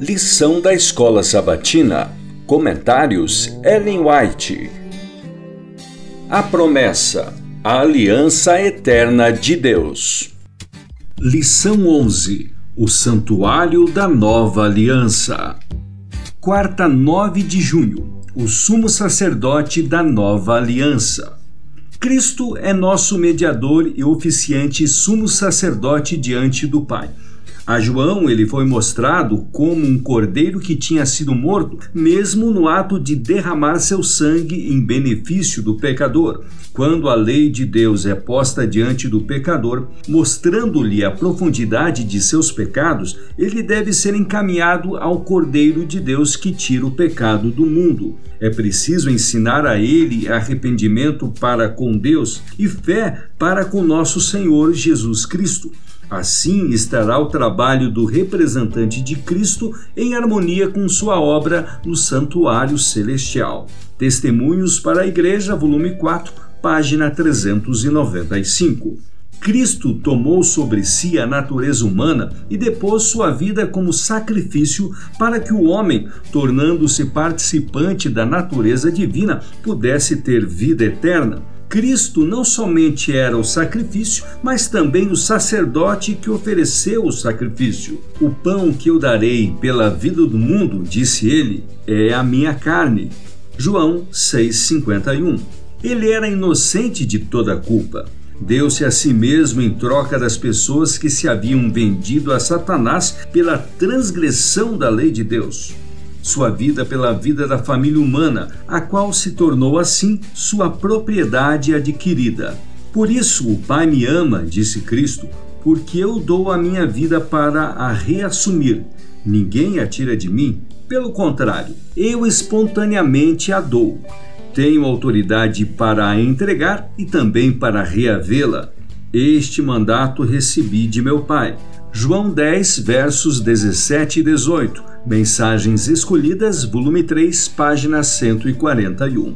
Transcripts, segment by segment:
Lição da Escola Sabatina. Comentários Ellen White. A promessa. A aliança eterna de Deus. Lição 11. O Santuário da Nova Aliança. Quarta, 9 de junho. O sumo sacerdote da Nova Aliança. Cristo é nosso mediador e oficiante sumo sacerdote diante do Pai. A João ele foi mostrado como um cordeiro que tinha sido morto, mesmo no ato de derramar seu sangue em benefício do pecador. Quando a lei de Deus é posta diante do pecador, mostrando-lhe a profundidade de seus pecados, ele deve ser encaminhado ao Cordeiro de Deus que tira o pecado do mundo. É preciso ensinar a ele arrependimento para com Deus e fé para com nosso Senhor Jesus Cristo. Assim estará o trabalho do representante de Cristo em harmonia com sua obra no Santuário Celestial. Testemunhos para a Igreja, volume 4, página 395. Cristo tomou sobre si a natureza humana e depôs sua vida como sacrifício para que o homem, tornando-se participante da natureza divina, pudesse ter vida eterna. Cristo não somente era o sacrifício, mas também o sacerdote que ofereceu o sacrifício. O pão que eu darei pela vida do mundo, disse ele, é a minha carne. João 6,51. Ele era inocente de toda culpa. Deu-se a si mesmo em troca das pessoas que se haviam vendido a Satanás pela transgressão da lei de Deus sua vida pela vida da família humana, a qual se tornou assim sua propriedade adquirida. Por isso o Pai me ama, disse Cristo, porque eu dou a minha vida para a reassumir. Ninguém a tira de mim, pelo contrário, eu espontaneamente a dou. Tenho autoridade para a entregar e também para reavê-la. Este mandato recebi de meu Pai. João 10, versos 17 e 18. Mensagens Escolhidas, volume 3, página 141.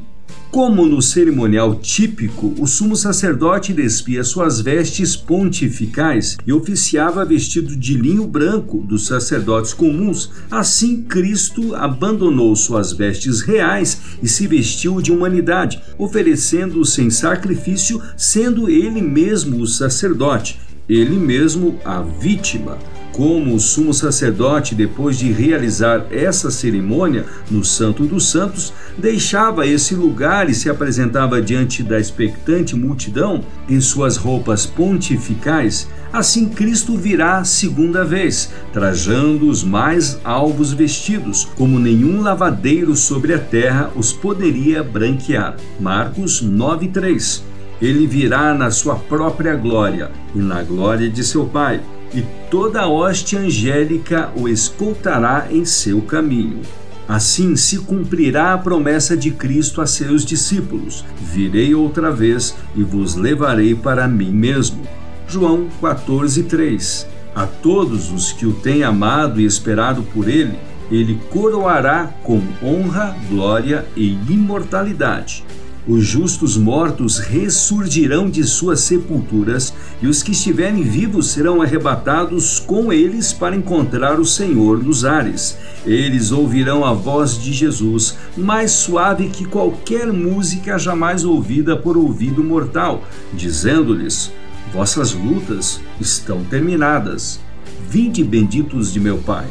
Como no cerimonial típico, o sumo sacerdote despia suas vestes pontificais e oficiava vestido de linho branco dos sacerdotes comuns, assim Cristo abandonou suas vestes reais e se vestiu de humanidade, oferecendo-se sacrifício, sendo ele mesmo o sacerdote, ele mesmo a vítima como o sumo sacerdote, depois de realizar essa cerimônia no Santo dos Santos, deixava esse lugar e se apresentava diante da expectante multidão em suas roupas pontificais, assim Cristo virá segunda vez, trajando os mais alvos vestidos, como nenhum lavadeiro sobre a terra os poderia branquear. Marcos 9:3. Ele virá na sua própria glória e na glória de seu Pai e toda a hoste angélica o escoltará em seu caminho. Assim se cumprirá a promessa de Cristo a seus discípulos: Virei outra vez e vos levarei para mim mesmo. João 14:3. A todos os que o têm amado e esperado por ele, ele coroará com honra, glória e imortalidade. Os justos mortos ressurgirão de suas sepulturas, e os que estiverem vivos serão arrebatados com eles para encontrar o Senhor nos ares. Eles ouvirão a voz de Jesus, mais suave que qualquer música jamais ouvida por ouvido mortal, dizendo-lhes: Vossas lutas estão terminadas. Vinde benditos de meu Pai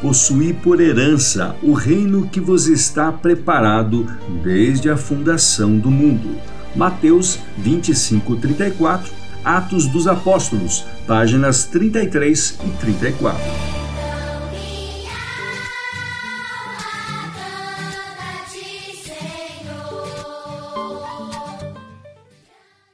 possuí por herança o reino que vos está preparado desde a fundação do mundo. Mateus 25, 34, Atos dos Apóstolos, páginas 33 e 34.